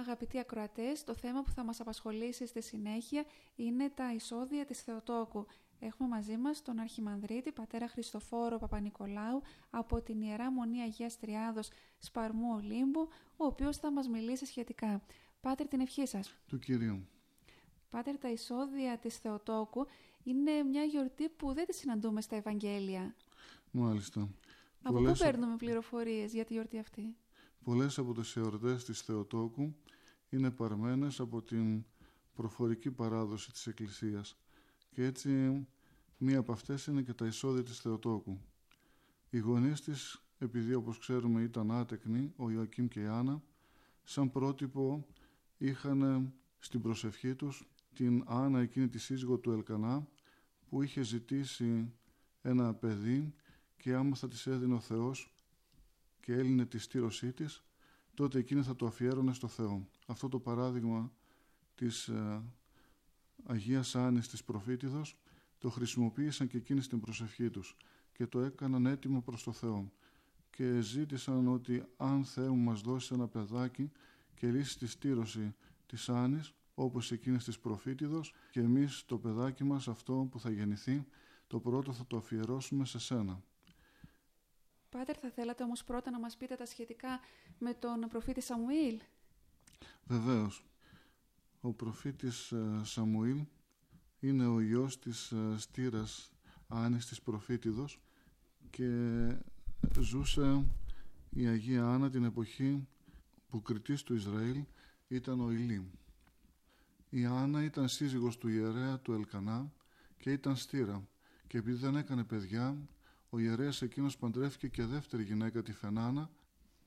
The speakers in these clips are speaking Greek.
Αγαπητοί ακροατές, το θέμα που θα μας απασχολήσει στη συνέχεια είναι τα εισόδια της Θεοτόκου. Έχουμε μαζί μας τον Αρχιμανδρίτη, πατέρα Χριστοφόρο Παπα-Νικολάου, από την Ιερά Μονή Αγίας Τριάδος Σπαρμού Ολύμπου, ο οποίος θα μας μιλήσει σχετικά. Πάτερ, την ευχή σας. Του Κυρίου. Πάτερ, τα εισόδια της Θεοτόκου είναι μια γιορτή που δεν τη συναντούμε στα Ευαγγέλια. Μάλιστα. Από πού παίρνουμε πληροφορίες για τη γιορτή αυτή; Πολλές από τις εορτές της Θεοτόκου είναι παρμένες από την προφορική παράδοση της Εκκλησίας και έτσι μία από αυτές είναι και τα εισόδια της Θεοτόκου. Οι γονείς της, επειδή όπως ξέρουμε ήταν άτεκνοι, ο Ιωακήμ και η Άννα, σαν πρότυπο είχαν στην προσευχή τους την Άννα εκείνη τη σύζυγο του Ελκανά που είχε ζητήσει ένα παιδί και άμα θα της έδινε ο Θεός και έλυνε τη στήρωσή της τότε εκείνη θα το αφιέρωνε στο Θεό. Αυτό το παράδειγμα της ε, Αγίας Άνης της Προφήτηδος το χρησιμοποίησαν και εκείνοι στην προσευχή τους και το έκαναν έτοιμο προς το Θεό και ζήτησαν ότι αν Θεέ μου μας δώσει ένα παιδάκι και λύσει τη στήρωση της Άνης όπως εκείνης της Προφήτηδος και εμείς το παιδάκι μας αυτό που θα γεννηθεί το πρώτο θα το αφιερώσουμε σε σένα. Πάτερ, θα θέλατε όμως πρώτα να μας πείτε τα σχετικά με τον προφήτη Σαμουήλ; Βεβαίως. Ο προφήτης ε, Σαμουήλ είναι ο γιος της ε, στήρας Άνης της Προφήτηδος και ζούσε η Αγία Άννα την εποχή που κριτής του Ισραήλ ήταν ο Ηλίμ. Η Άννα ήταν σύζυγος του ιερέα του Ελκανά και ήταν στήρα και επειδή δεν έκανε παιδιά ο ιερέας εκείνος παντρεύτηκε και δεύτερη γυναίκα τη Φενάνα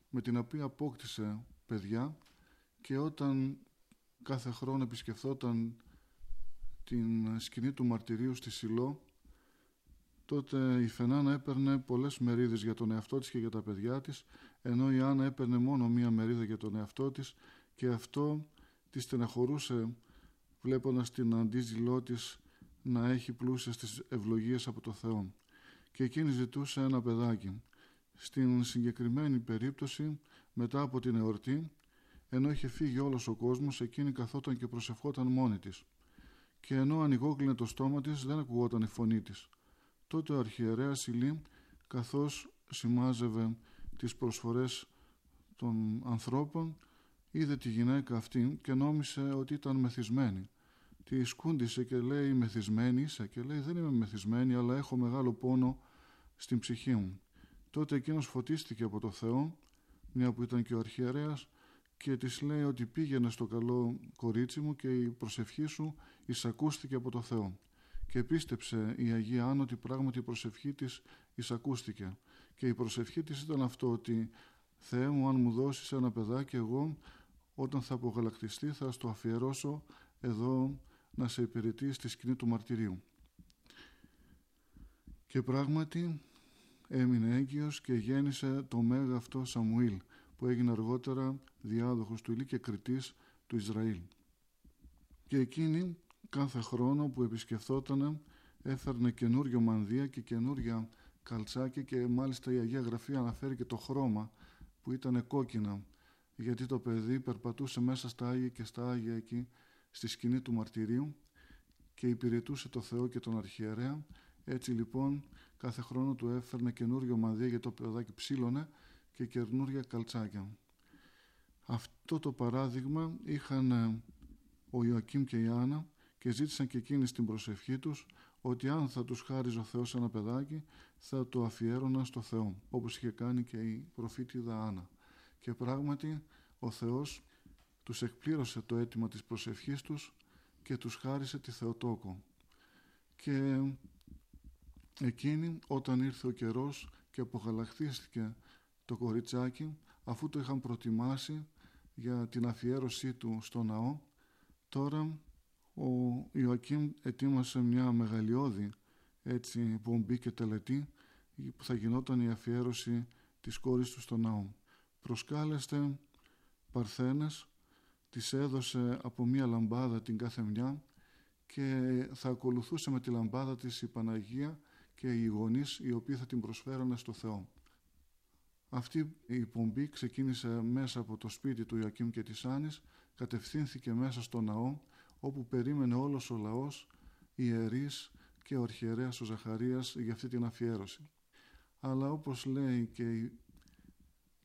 με την οποία απόκτησε παιδιά και όταν κάθε χρόνο επισκεφθόταν την σκηνή του μαρτυρίου στη Σιλό τότε η Φενάνα έπαιρνε πολλές μερίδες για τον εαυτό της και για τα παιδιά της ενώ η Άννα έπαιρνε μόνο μία μερίδα για τον εαυτό της και αυτό τη στεναχωρούσε βλέποντας την αντίζηλό της να έχει πλούσιες τις ευλογίες από το Θεό και εκείνη ζητούσε ένα παιδάκι. Στην συγκεκριμένη περίπτωση, μετά από την εορτή, ενώ είχε φύγει όλος ο κόσμος, εκείνη καθόταν και προσευχόταν μόνη της. Και ενώ ανοιγόκλεινε το στόμα της, δεν ακουγόταν η φωνή της. Τότε ο αρχιερέας Ηλί, καθώς σημάζευε τις προσφορές των ανθρώπων, είδε τη γυναίκα αυτή και νόμισε ότι ήταν μεθυσμένη τη σκούντισε και λέει μεθυσμένη είσαι και λέει δεν είμαι μεθυσμένη αλλά έχω μεγάλο πόνο στην ψυχή μου. Τότε εκείνος φωτίστηκε από το Θεό μια που ήταν και ο αρχιερέας και της λέει ότι πήγαινε στο καλό κορίτσι μου και η προσευχή σου εισακούστηκε από το Θεό. Και πίστεψε η Αγία Άννα ότι πράγματι η προσευχή της εισακούστηκε. Και η προσευχή της ήταν αυτό ότι Θεέ μου αν μου δώσεις ένα παιδάκι εγώ όταν θα απογαλακτιστεί θα στο αφιερώσω εδώ να σε υπηρετεί στη σκηνή του μαρτυρίου. Και πράγματι έμεινε έγκυος και γέννησε το μέγα αυτό Σαμουήλ που έγινε αργότερα διάδοχος του Ηλί και κριτής του Ισραήλ. Και εκείνη κάθε χρόνο που επισκεφθόταν έφερνε καινούριο μανδύα και καινούρια καλτσάκια και μάλιστα η Αγία Γραφή αναφέρει και το χρώμα που ήταν κόκκινα γιατί το παιδί περπατούσε μέσα στα Άγια και στα Άγια εκεί στη σκηνή του μαρτυρίου και υπηρετούσε το Θεό και τον αρχιερέα. Έτσι λοιπόν κάθε χρόνο του έφερνε καινούριο μαδί για το παιδάκι ψήλωνε και καινούρια καλτσάκια. Αυτό το παράδειγμα είχαν ε, ο Ιωακήμ και η Άννα και ζήτησαν και εκείνοι στην προσευχή τους ότι αν θα τους χάριζε ο Θεός ένα παιδάκι θα το αφιέρωναν στο Θεό όπως είχε κάνει και η προφήτηδα Άννα. Και πράγματι ο Θεός τους εκπλήρωσε το αίτημα της προσευχής τους και τους χάρισε τη Θεοτόκο. Και εκείνη όταν ήρθε ο καιρός και απογαλακτίστηκε το κοριτσάκι αφού το είχαν προτιμάσει για την αφιέρωσή του στο ναό τώρα ο Ιωακήμ ετοίμασε μια μεγαλειώδη έτσι πομπή και τελετή που θα γινόταν η αφιέρωση της κόρης του στο ναό. Προσκάλεστε παρθένες της έδωσε από μία λαμπάδα την κάθε μια και θα ακολουθούσε με τη λαμπάδα της η Παναγία και οι γονείς οι οποίοι θα την προσφέρανε στο Θεό. Αυτή η πομπή ξεκίνησε μέσα από το σπίτι του Ιωακήμ και της Άνης, κατευθύνθηκε μέσα στο ναό, όπου περίμενε όλος ο λαός, ιερείς και ο αρχιερέας ο Ζαχαρίας για αυτή την αφιέρωση. Αλλά όπως λέει και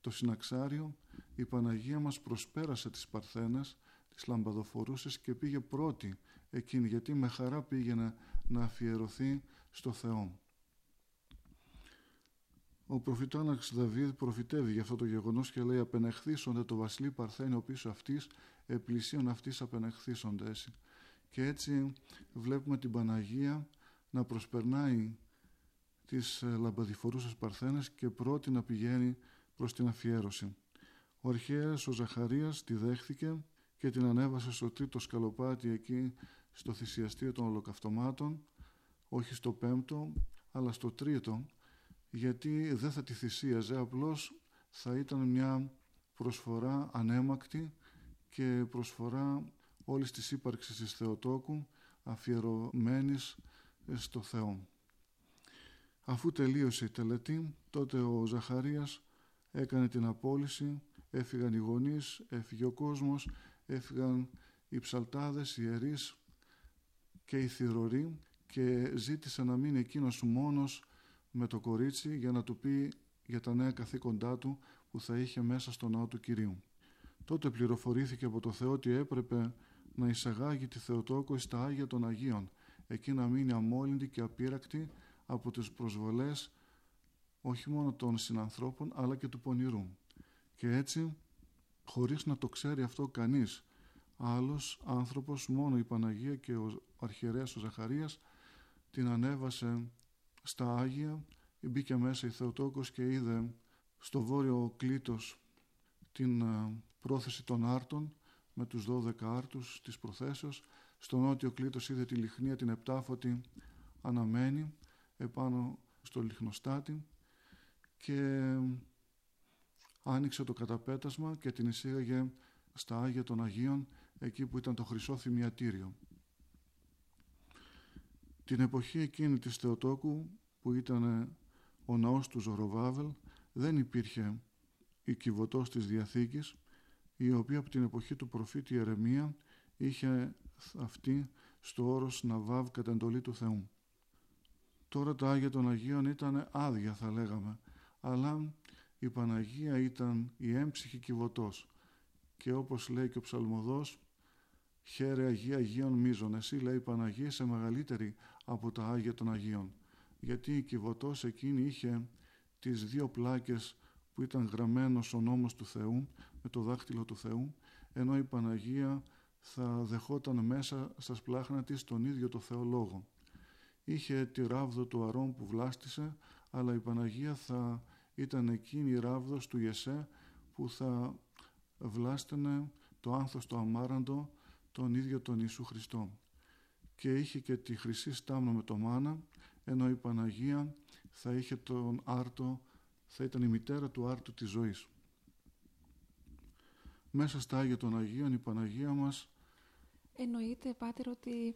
το συναξάριο, η Παναγία μας προσπέρασε τις Παρθένες, τις λαμπαδοφορούσες και πήγε πρώτη εκείνη, γιατί με χαρά πήγαινε να αφιερωθεί στο Θεό. Ο προφητάναξ Δαβίδ προφητεύει για αυτό το γεγονός και λέει «Απενεχθήσονται το βασιλεί Παρθένιο πίσω αυτής, επλησίων αυτής απενεχθήσονται εσύ». Και έτσι βλέπουμε την Παναγία να προσπερνάει τις ε, λαμπαδιφορούσες Παρθένες και πρώτη να πηγαίνει προς την αφιέρωση. Ο αρχαίος ο Ζαχαρίας τη δέχθηκε και την ανέβασε στο τρίτο σκαλοπάτι εκεί στο θυσιαστήριο των ολοκαυτωμάτων, όχι στο πέμπτο, αλλά στο τρίτο, γιατί δεν θα τη θυσίαζε, απλώς θα ήταν μια προσφορά ανέμακτη και προσφορά όλης της ύπαρξης της Θεοτόκου αφιερωμένης στο Θεό. Αφού τελείωσε η τελετή, τότε ο Ζαχαρίας έκανε την απόλυση, έφυγαν οι γονείς, έφυγε ο κόσμος, έφυγαν οι ψαλτάδες, οι ιερείς και οι θηροροί και ζήτησε να μείνει εκείνος μόνος με το κορίτσι για να του πει για τα νέα καθήκοντά του που θα είχε μέσα στο ναό του Κυρίου. Τότε πληροφορήθηκε από το Θεό ότι έπρεπε να εισαγάγει τη Θεοτόκο στα Άγια των Αγίων, εκεί να μείνει αμόλυντη και απείρακτη από τις προσβολές όχι μόνο των συνανθρώπων αλλά και του πονηρού. Και έτσι, χωρίς να το ξέρει αυτό κανείς, άλλος άνθρωπος, μόνο η Παναγία και ο αρχιερέας ο Ζαχαρίας την ανέβασε στα Άγια, μπήκε μέσα η Θεοτόκος και είδε στο βόρειο κλήτος την ε, πρόθεση των άρτων με τους 12 άρτους της προθέσεως. Στο νότιο κλήτος είδε τη λιχνία την επτάφωτη αναμένη επάνω στο λιχνοστάτη και άνοιξε το καταπέτασμα και την εισήγαγε στα Άγια των Αγίων εκεί που ήταν το χρυσό θυμιατήριο. Την εποχή εκείνη της Θεοτόκου που ήταν ο ναός του Ζωροβάβελ δεν υπήρχε η κυβωτός της Διαθήκης η οποία από την εποχή του προφήτη Ερεμία είχε αυτή στο όρος Ναβάβ κατά εντολή του Θεού. Τώρα τα Άγια των Αγίων ήταν άδεια θα λέγαμε, αλλά η Παναγία ήταν η έμψυχη κυβωτός και όπως λέει και ο ψαλμοδός «Χαίρε Αγία Αγίων μίζων, εσύ λέει η Παναγία είσαι μεγαλύτερη από τα Άγια των Αγίων» γιατί η κυβωτός εκείνη είχε τις δύο πλάκες που ήταν γραμμένος ο νόμος του Θεού με το δάχτυλο του Θεού ενώ η Παναγία θα δεχόταν μέσα στα σπλάχνα της τον ίδιο το Θεό Λόγο. Είχε τη ράβδο του Αρών που βλάστησε αλλά η Παναγία θα ήταν εκείνη η ράβδος του Ιεσέ που θα βλάστενε το άνθος το αμάραντο τον ίδιο τον Ιησού Χριστό. Και είχε και τη χρυσή στάμνα με το μάνα ενώ η Παναγία θα είχε τον άρτο, θα ήταν η μητέρα του άρτου της ζωής. Μέσα στα Άγια των Αγίων η Παναγία μας Εννοείται, Πάτερ, ότι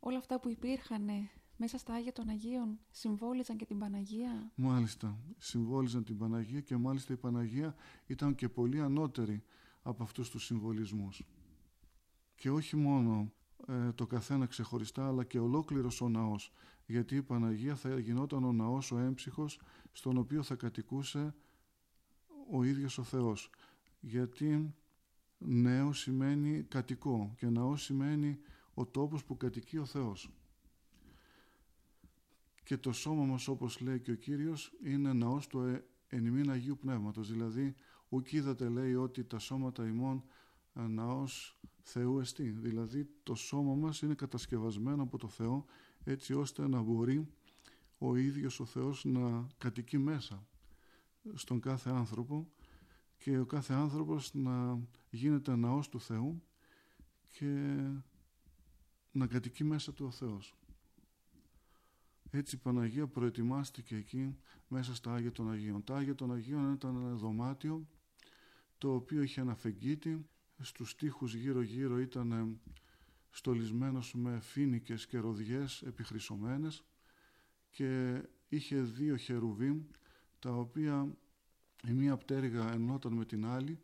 όλα αυτά που υπήρχαν μέσα στα Άγια των Αγίων συμβόλιζαν και την Παναγία; Μάλιστα, συμβόλιζαν την Παναγία και μάλιστα η Παναγία ήταν και πολύ ανώτερη από αυτούς τους συμβολισμούς. Και όχι μόνο ε, το καθένα ξεχωριστά αλλά και ολόκληρος ο ναός. Γιατί η Παναγία θα γινόταν ο ναός ο έμψυχος στον οποίο θα κατοικούσε ο ίδιος ο Θεός. Γιατί νέο σημαίνει κατοικό και ναός σημαίνει ο τόπος που κατοικεί ο Θεός. Και το σώμα μας όπως λέει και ο Κύριος είναι ναός του ε, ενημείν Αγίου Πνεύματος. Δηλαδή ουκ είδατε λέει ότι τα σώματα ημών ε, ναός Θεού εστί δηλαδή το σώμα μας είναι κατασκευασμένο από το Θεό έτσι ώστε να μπορεί ο ίδιος ο Θεός να κατοικεί μέσα στον κάθε άνθρωπο και ο κάθε άνθρωπος να γίνεται ναός του Θεού και να κατοικεί μέσα του ο Θεός. Έτσι η Παναγία προετοιμάστηκε εκεί μέσα στα Άγια των Αγίων. Τα Άγια των Αγίων ήταν ένα δωμάτιο το οποίο είχε ένα φεγγίτι, στους τοίχους γύρω γύρω ήταν στολισμένος με φίνικες και ροδιές επιχρυσωμένες και είχε δύο χερουβίμ τα οποία η μία πτέρυγα ενόταν με την άλλη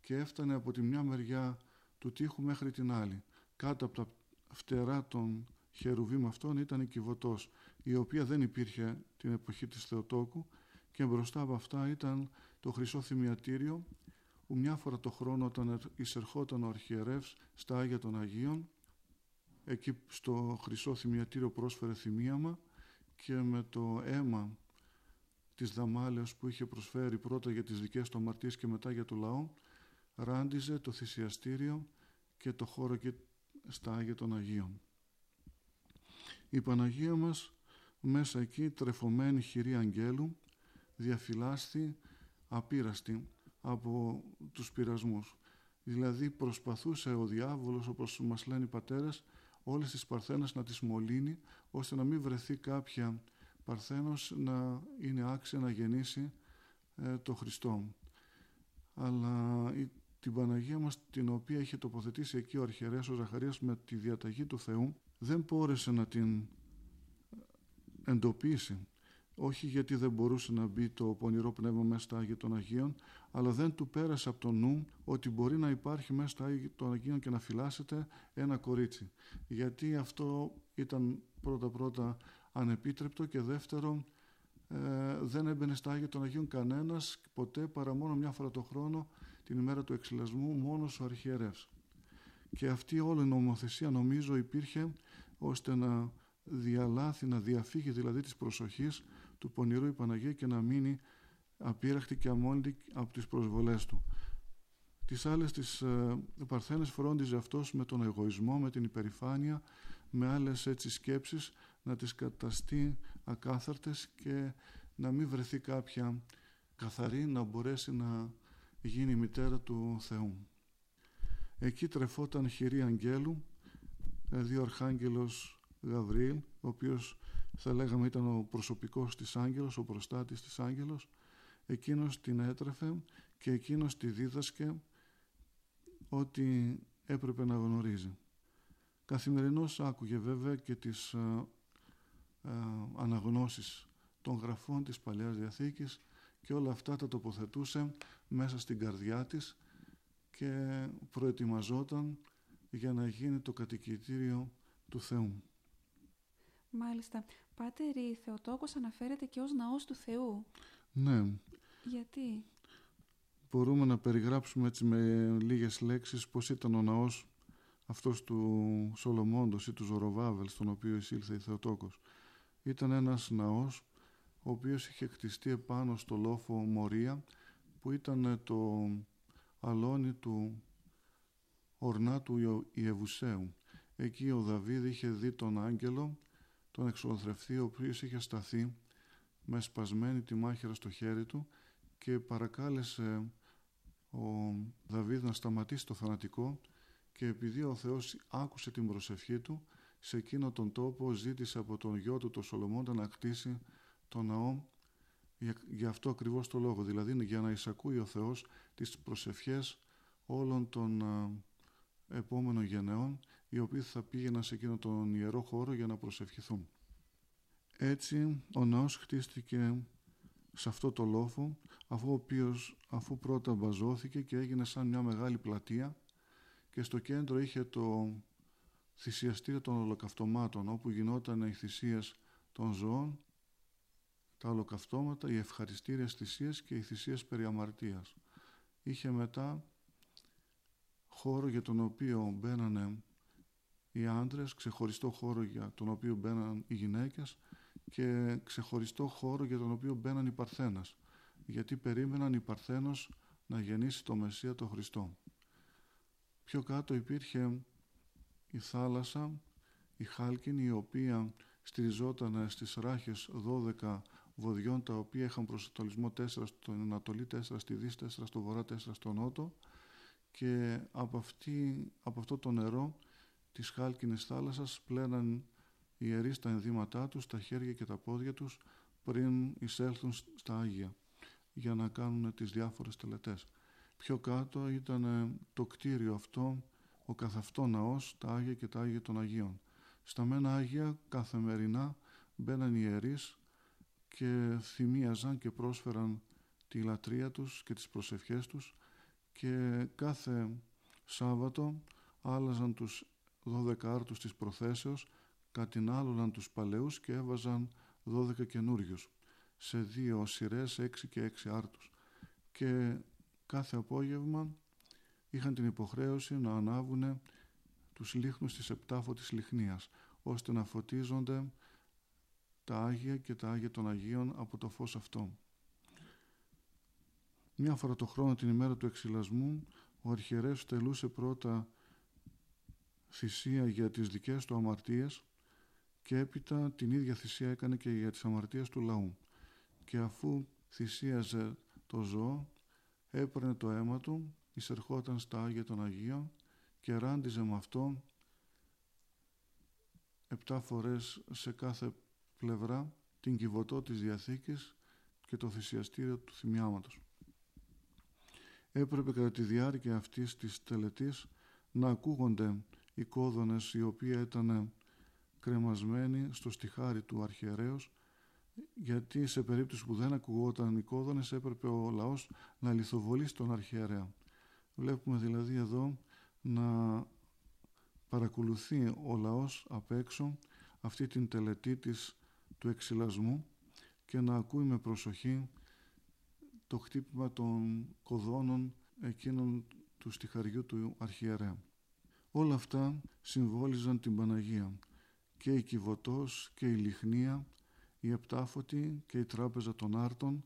και έφτανε από τη μια μεριά του τείχου μέχρι την άλλη. Κάτω από τα φτερά των χερουβίμ αυτών ήταν η Κιβωτός, η οποία δεν υπήρχε την εποχή της Θεοτόκου και μπροστά από αυτά ήταν το χρυσό θυμιατήριο που μια φορά το χρόνο όταν εισερχόταν ο αρχιερεύς στα Άγια των Αγίων εκεί στο χρυσό θυμιατήριο πρόσφερε θυμίαμα και με το αίμα της δαμάλεως που είχε προσφέρει πρώτα για τις δικές του αμαρτίες και μετά για το λαό ράντιζε το θυσιαστήριο και το χώρο και στα Άγια των Αγίων. Η Παναγία μας μέσα εκεί τρεφωμένη χειρή αγγέλου διαφυλάστη απείραστη από τους πειρασμούς. Δηλαδή προσπαθούσε ο διάβολος όπως μας λένε οι πατέρες όλες τις παρθένες να τις μολύνει ώστε να μην βρεθεί κάποια παρθένος να είναι άξια να γεννήσει ε, το Χριστό. Αλλά η, την Παναγία μας την οποία είχε τοποθετήσει εκεί ο αρχιερέας ο Ζαχαρίας με τη διαταγή του Θεού δεν μπόρεσε να την εντοπίσει όχι γιατί δεν μπορούσε να μπει το πονηρό πνεύμα μέσα στα Άγια των Αγίων, αλλά δεν του πέρασε από το νου ότι μπορεί να υπάρχει μέσα στα Άγια των Αγίων και να φυλάσσεται ένα κορίτσι. Γιατί αυτό ήταν πρώτα-πρώτα ανεπίτρεπτο και δεύτερο ε, δεν έμπαινε στα Άγια των Αγίων κανένας ποτέ παρά μόνο μια φορά το χρόνο την ημέρα του εξυλασμού μόνος ο αρχιερεύς. Και αυτή όλη η νομοθεσία νομίζω υπήρχε ώστε να διαλάθει, να διαφύγει δηλαδή της προσοχής του πονηρού η Παναγία και να μείνει απείραχτη και αμόλυντη από τις προσβολές του. Τις άλλες τις ε, παρθένες φρόντιζε αυτός με τον εγωισμό, με την υπερηφάνεια, με άλλες έτσι σκέψεις να τις καταστεί ακάθαρτες και να μην βρεθεί κάποια καθαρή να μπορέσει να γίνει μητέρα του Θεού. Εκεί τρεφόταν χειρή αγγέλου, δηλαδή ο Αρχάγγελος Γαβρίλ, ο οποίος θα λέγαμε ήταν ο προσωπικός της άγγελος, ο προστάτης της άγγελος, εκείνος την έτρεφε και εκείνος τη δίδασκε ότι έπρεπε να γνωρίζει. Καθημερινώς άκουγε βέβαια και τις α, ε, α, ε, αναγνώσεις των γραφών της Παλαιάς Διαθήκης και όλα αυτά τα τοποθετούσε μέσα στην καρδιά της και προετοιμαζόταν για να γίνει το κατοικητήριο του Θεού. Μάλιστα. Πάτερ, η Θεοτόκος αναφέρεται και ως ναός του Θεού. Ναι. Γιατί; Μπορούμε να περιγράψουμε έτσι με λίγες λέξεις πώς ήταν ο ναός αυτός του Σολομόντος ή του Ζωροβάβελ στον οποίο εισήλθε η Θεοτόκος. Ήταν ένας ναός ο οποίος είχε κτιστεί επάνω στο λόφο Μορία που ήταν το αλόνι του ορνάτου Ιεβουσαίου. Εκεί ο Δαβίδ είχε δει τον άγγελο τον εξολοθρευτή ο οποίος είχε σταθεί με σπασμένη τη μάχαιρα στο χέρι του και παρακάλεσε ο Δαβίδ να σταματήσει το θανατικό και επειδή ο Θεός άκουσε την προσευχή του σε εκείνο τον τόπο ζήτησε από τον γιο του τον Σολομώντα να κτίσει το ναό για, για αυτό ακριβώς το λόγο. Δηλαδή για να εισακούει ο Θεός τις προσευχές όλων των επόμενων γενεών οι οποίοι θα πήγαιναν σε εκείνο τον ιερό χώρο για να προσευχηθούν. Έτσι ο ναός χτίστηκε σε αυτό το λόφο αφού, ο οποίος, αφού πρώτα μπαζώθηκε και έγινε σαν μια μεγάλη πλατεία και στο κέντρο είχε το θυσιαστήριο των ολοκαυτωμάτων όπου γινόταν οι θυσίες των ζώων τα ολοκαυτώματα, οι ευχαριστήριες θυσίες και οι θυσίες περί αμαρτίας. Είχε μετά χώρο για τον οποίο μπαίνανε οι άντρες, ξεχωριστό χώρο για τον οποίο μπαίναν οι γυναίκες και ξεχωριστό χώρο για τον οποίο μπαίναν οι Παρθένας, γιατί περίμεναν η Παρθένος να γεννήσει το Μεσσία το Χριστό. Πιο κάτω υπήρχε η θάλασσα, η χάλκινη, η οποία στηριζόταν στις ράχες 12 βοδιών, τα οποία είχαν προσετολισμό 4 στον Ανατολή, 4 στη Δύση, 4 στο Βορρά, 4 στο Νότο και από, αυτή, από αυτό το νερό της χάλκινης θάλασσας πλέναν οι ιερείς τα ενδύματά τους, τα χέρια και τα πόδια τους πριν εισέλθουν στα Άγια για να κάνουν τις διάφορες τελετές. Πιο κάτω ήταν το κτίριο αυτό, ο καθαυτό ναός, τα Άγια και τα Άγια των Αγίων. Στα μένα Άγια καθημερινά μπαίναν οι ιερείς και θυμίαζαν και πρόσφεραν τη λατρεία τους και τις προσευχές τους και κάθε Σάββατο άλλαζαν τους 12 άρτους της προθέσεως, κατηνάλωναν τους παλαιούς και έβαζαν 12 καινούριους σε δύο σειρές, 6 και 6 άρτους. Και κάθε απόγευμα είχαν την υποχρέωση να ανάβουν τους λίχνους της επτάφωτης λιχνίας, ώστε να φωτίζονται τα Άγια και τα Άγια των Αγίων από το φως αυτό. Μια φορά το χρόνο την ημέρα του εξυλασμού ο αρχιερέας τελούσε πρώτα θυσία για τις δικές του αμαρτίες και έπειτα την ίδια θυσία έκανε και για τις αμαρτίες του λαού. Και αφού θυσίαζε το ζώο, έπαιρνε το αίμα του, εισερχόταν στα Άγια των Αγίων και ράντιζε με αυτό επτά φορές σε κάθε πλευρά την κυβωτό της Διαθήκης και το θυσιαστήριο του θυμιάματος. Έπρεπε κατά τη διάρκεια αυτής της τελετής να ακούγονται οι κόδωνες οι οποίοι ήταν κρεμασμένοι στο στιχάρι του αρχιερέως γιατί σε περίπτωση που δεν ακουγόταν οι κόδωνες έπρεπε ο λαός να λιθοβολήσει τον αρχιερέα. Βλέπουμε δηλαδή εδώ να παρακολουθεί ο λαός απ' έξω αυτή την τελετή της του εξυλασμού και να ακούει με προσοχή το χτύπημα των κοδώνων εκείνων του στιχαριού του αρχιερέα. Όλα αυτά συμβόλιζαν την Παναγία και η Κιβωτός και η Λιχνία, η Επτάφωτη και η Τράπεζα των Άρτων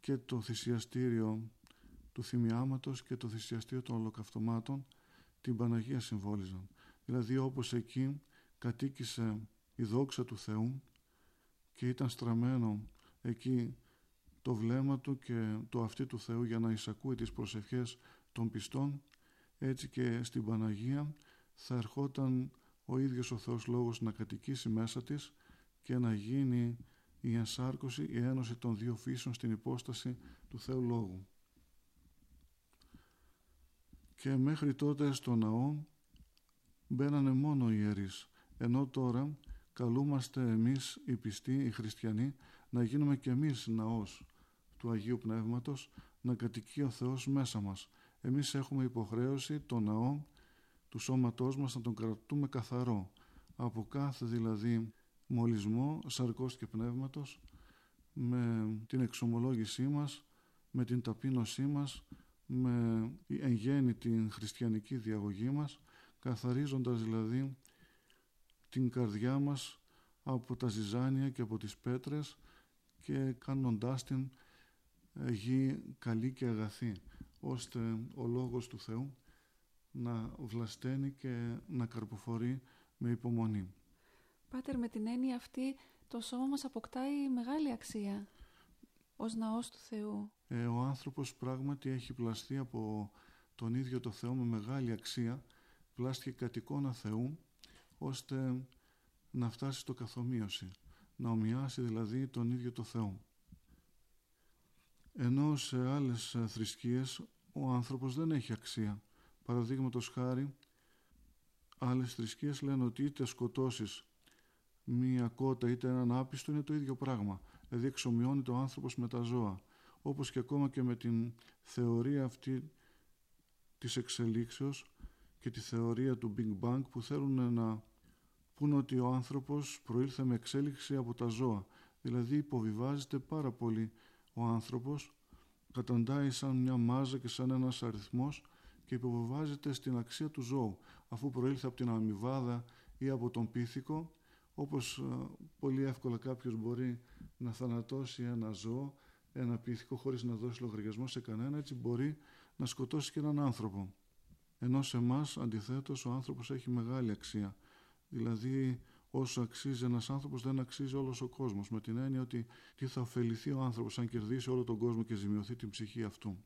και το θυσιαστήριο του Θυμιάματος και το θυσιαστήριο των Ολοκαυτωμάτων την Παναγία συμβόλιζαν. Δηλαδή όπως εκεί κατοίκησε η δόξα του Θεού και ήταν στραμμένο εκεί το βλέμμα του και το αυτή του Θεού για να εισακούει τις προσευχές των πιστών έτσι και στην Παναγία θα ερχόταν ο ίδιος ο Θεός Λόγος να κατοικήσει μέσα της και να γίνει η ενσάρκωση, η ένωση των δύο φύσεων στην υπόσταση του Θεού Λόγου. Και μέχρι τότε στο ναό μπαίνανε μόνο οι ιερείς, ενώ τώρα καλούμαστε εμείς οι πιστοί, οι χριστιανοί, να γίνουμε και εμείς ναός του Αγίου Πνεύματος, να κατοικεί ο Θεός μέσα μας. Εμείς έχουμε υποχρέωση το ναό του σώματός μας να τον κρατούμε καθαρό, από κάθε δηλαδή μολυσμό σαρκός και πνεύματος, με την εξομολόγησή μας, με την ταπείνωσή μας, με εν γέννη την χριστιανική διαγωγή μας, καθαρίζοντας δηλαδή την καρδιά μας από τα ζυζάνια και από τις πέτρες και κάνοντάς την ε, γη καλή και αγαθή, ώστε ο Λόγος του Θεού να βλασταίνει και να καρποφορεί με υπομονή. Πάτερ, με την έννοια αυτή το σώμα μας αποκτάει μεγάλη αξία ως ναός του Θεού. Ε, ο άνθρωπος πράγματι έχει πλαστεί από τον ίδιο το Θεό με μεγάλη αξία, πλάστηκε κατ' εικόνα Θεού, ώστε να φτάσει στο καθομοίωση, να ομοιάσει δηλαδή τον ίδιο το Θεό. Ενώ σε άλλες θρησκείες ο άνθρωπος δεν έχει αξία. Παραδείγματος χάρη, άλλες θρησκείες λένε ότι είτε σκοτώσεις μία κότα είτε έναν άπιστο είναι το ίδιο πράγμα. Δηλαδή εξομοιώνεται ο άνθρωπος με τα ζώα. Όπως και ακόμα και με την θεωρία αυτή της εξελίξεως και τη θεωρία του Big Bang που θέλουν να πούν ότι ο άνθρωπος προήλθε με εξέλιξη από τα ζώα. Δηλαδή υποβιβάζεται πάρα πολύ ο άνθρωπος, καταντάει σαν μια μάζα και σαν ένας αριθμός και υποβιβάζεται στην αξία του ζώου. Αφού προήλθε από την αμοιβάδα ή από τον πίθηκο, όπως ε, πολύ εύκολα κάποιος μπορεί να θανατώσει ένα ζώο, ένα πίθηκο χωρίς να δώσει λογαριασμό σε κανένα, έτσι μπορεί να σκοτώσει και έναν άνθρωπο. Ενώ σε εμάς αντιθέτως ο άνθρωπος έχει μεγάλη αξία. Δηλαδή όσο αξίζει ένας άνθρωπος δεν αξίζει όλος ο κόσμος με την έννοια ότι τι θα ωφεληθεί ο άνθρωπος αν κερδίσει όλο τον κόσμο και ζημιωθεί την ψυχή αυτού.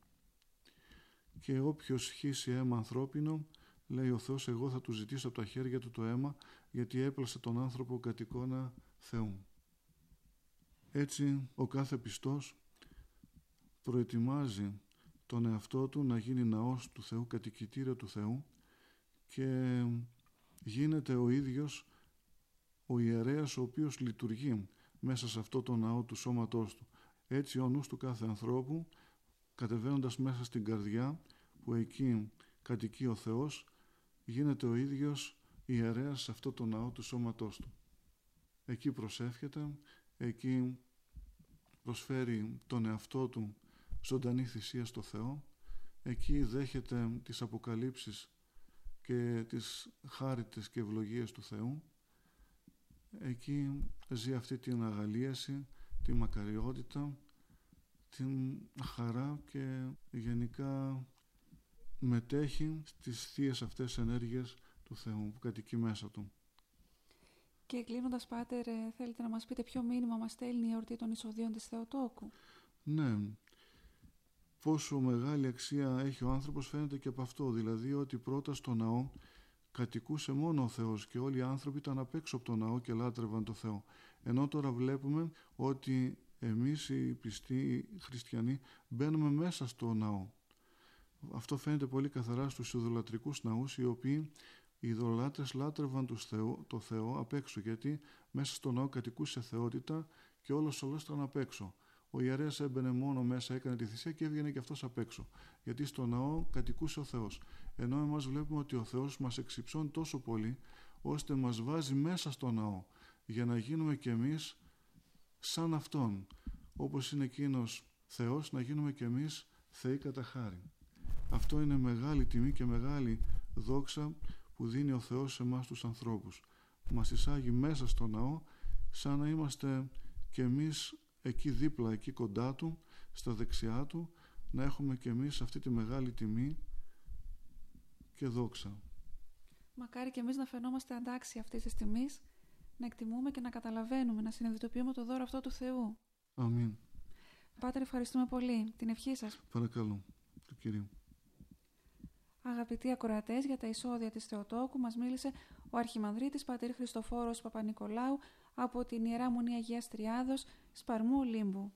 Και όποιος χύσει αίμα ανθρώπινο λέει ο Θεός εγώ θα του ζητήσω από τα χέρια του το αίμα γιατί έπλασε τον άνθρωπο κατ' εικόνα Θεού. Έτσι ο κάθε πιστός προετοιμάζει τον εαυτό του να γίνει ναός του Θεού, κατοικητήριο του Θεού και γίνεται ο ίδιος ο ιερέας ο οποίος λειτουργεί μέσα σε αυτό το ναό του σώματός του. Έτσι ο νους του κάθε ανθρώπου, κατεβαίνοντας μέσα στην καρδιά, που εκεί κατοικεί ο Θεός, γίνεται ο ίδιος ιερέας σε αυτό το ναό του σώματός του. Εκεί προσεύχεται, εκεί προσφέρει τον εαυτό του ζωντανή θυσία στο Θεό, εκεί δέχεται τις αποκαλύψεις και τις χάριτες και ευλογίες του Θεού, εκεί ζει αυτή την αγαλίαση, τη μακαριότητα, την χαρά και γενικά μετέχει στις θείες αυτές ενέργειες του Θεού που κατοικεί μέσα του. Και κλείνοντας, Πάτερ, ε, θέλετε να μας πείτε ποιο μήνυμα μας στέλνει η εορτή των εισοδείων της Θεοτόκου; Ναι. Πόσο μεγάλη αξία έχει ο άνθρωπος φαίνεται και από αυτό. Δηλαδή ότι πρώτα στο ναό κατοικούσε μόνο ο Θεός και όλοι οι άνθρωποι ήταν απ' έξω από το ναό και λάτρευαν το Θεό. Ενώ τώρα βλέπουμε ότι εμείς οι πιστοί οι χριστιανοί μπαίνουμε μέσα στο ναό. Αυτό φαίνεται πολύ καθαρά στους ιδωλατρικούς ναούς οι οποίοι οι ειδωλάτρες λάτρευαν τους Θεό, το Θεό απ' έξω γιατί μέσα στο ναό κατοικούσε θεότητα και όλος όλος ήταν απ' έξω. Ο ιερέας έμπαινε μόνο μέσα, έκανε τη θυσία και έβγαινε και αυτός απ' έξω. Γιατί στο ναό κατοικούσε ο Θεός. Ενώ εμάς βλέπουμε ότι ο Θεός μας εξυψώνει τόσο πολύ, ώστε μας βάζει μέσα στο ναό για να γίνουμε κι εμείς σαν αυτόν. Όπως είναι εκείνος Θεός, να γίνουμε κι εμείς θεοί κατά χάρη. Αυτό είναι μεγάλη τιμή και μεγάλη δόξα που δίνει ο Θεός σε εμάς τους ανθρώπους. Μας εισάγει μέσα στο ναό σαν να είμαστε και εμείς εκεί δίπλα, εκεί κοντά Του, στα δεξιά Του, να έχουμε και εμείς αυτή τη μεγάλη τιμή και δόξα. Μακάρι και εμείς να φαινόμαστε αντάξια αυτής της τιμής, να εκτιμούμε και να καταλαβαίνουμε, να συνειδητοποιούμε το δώρο αυτό του Θεού. Αμήν. Πάτερ, ευχαριστούμε πολύ. Την ευχή σας. Παρακαλώ, του Κυρίου. Αγαπητοί ακροατές, για τα εισόδια της Θεοτόκου μας μίλησε ο Αρχιμανδρίτης Πατήρ Χριστοφόρος Παπα-Νικολάου από την Ιερά Μονή Αγίας Τριάδος, Σπαρμού Λίμπου.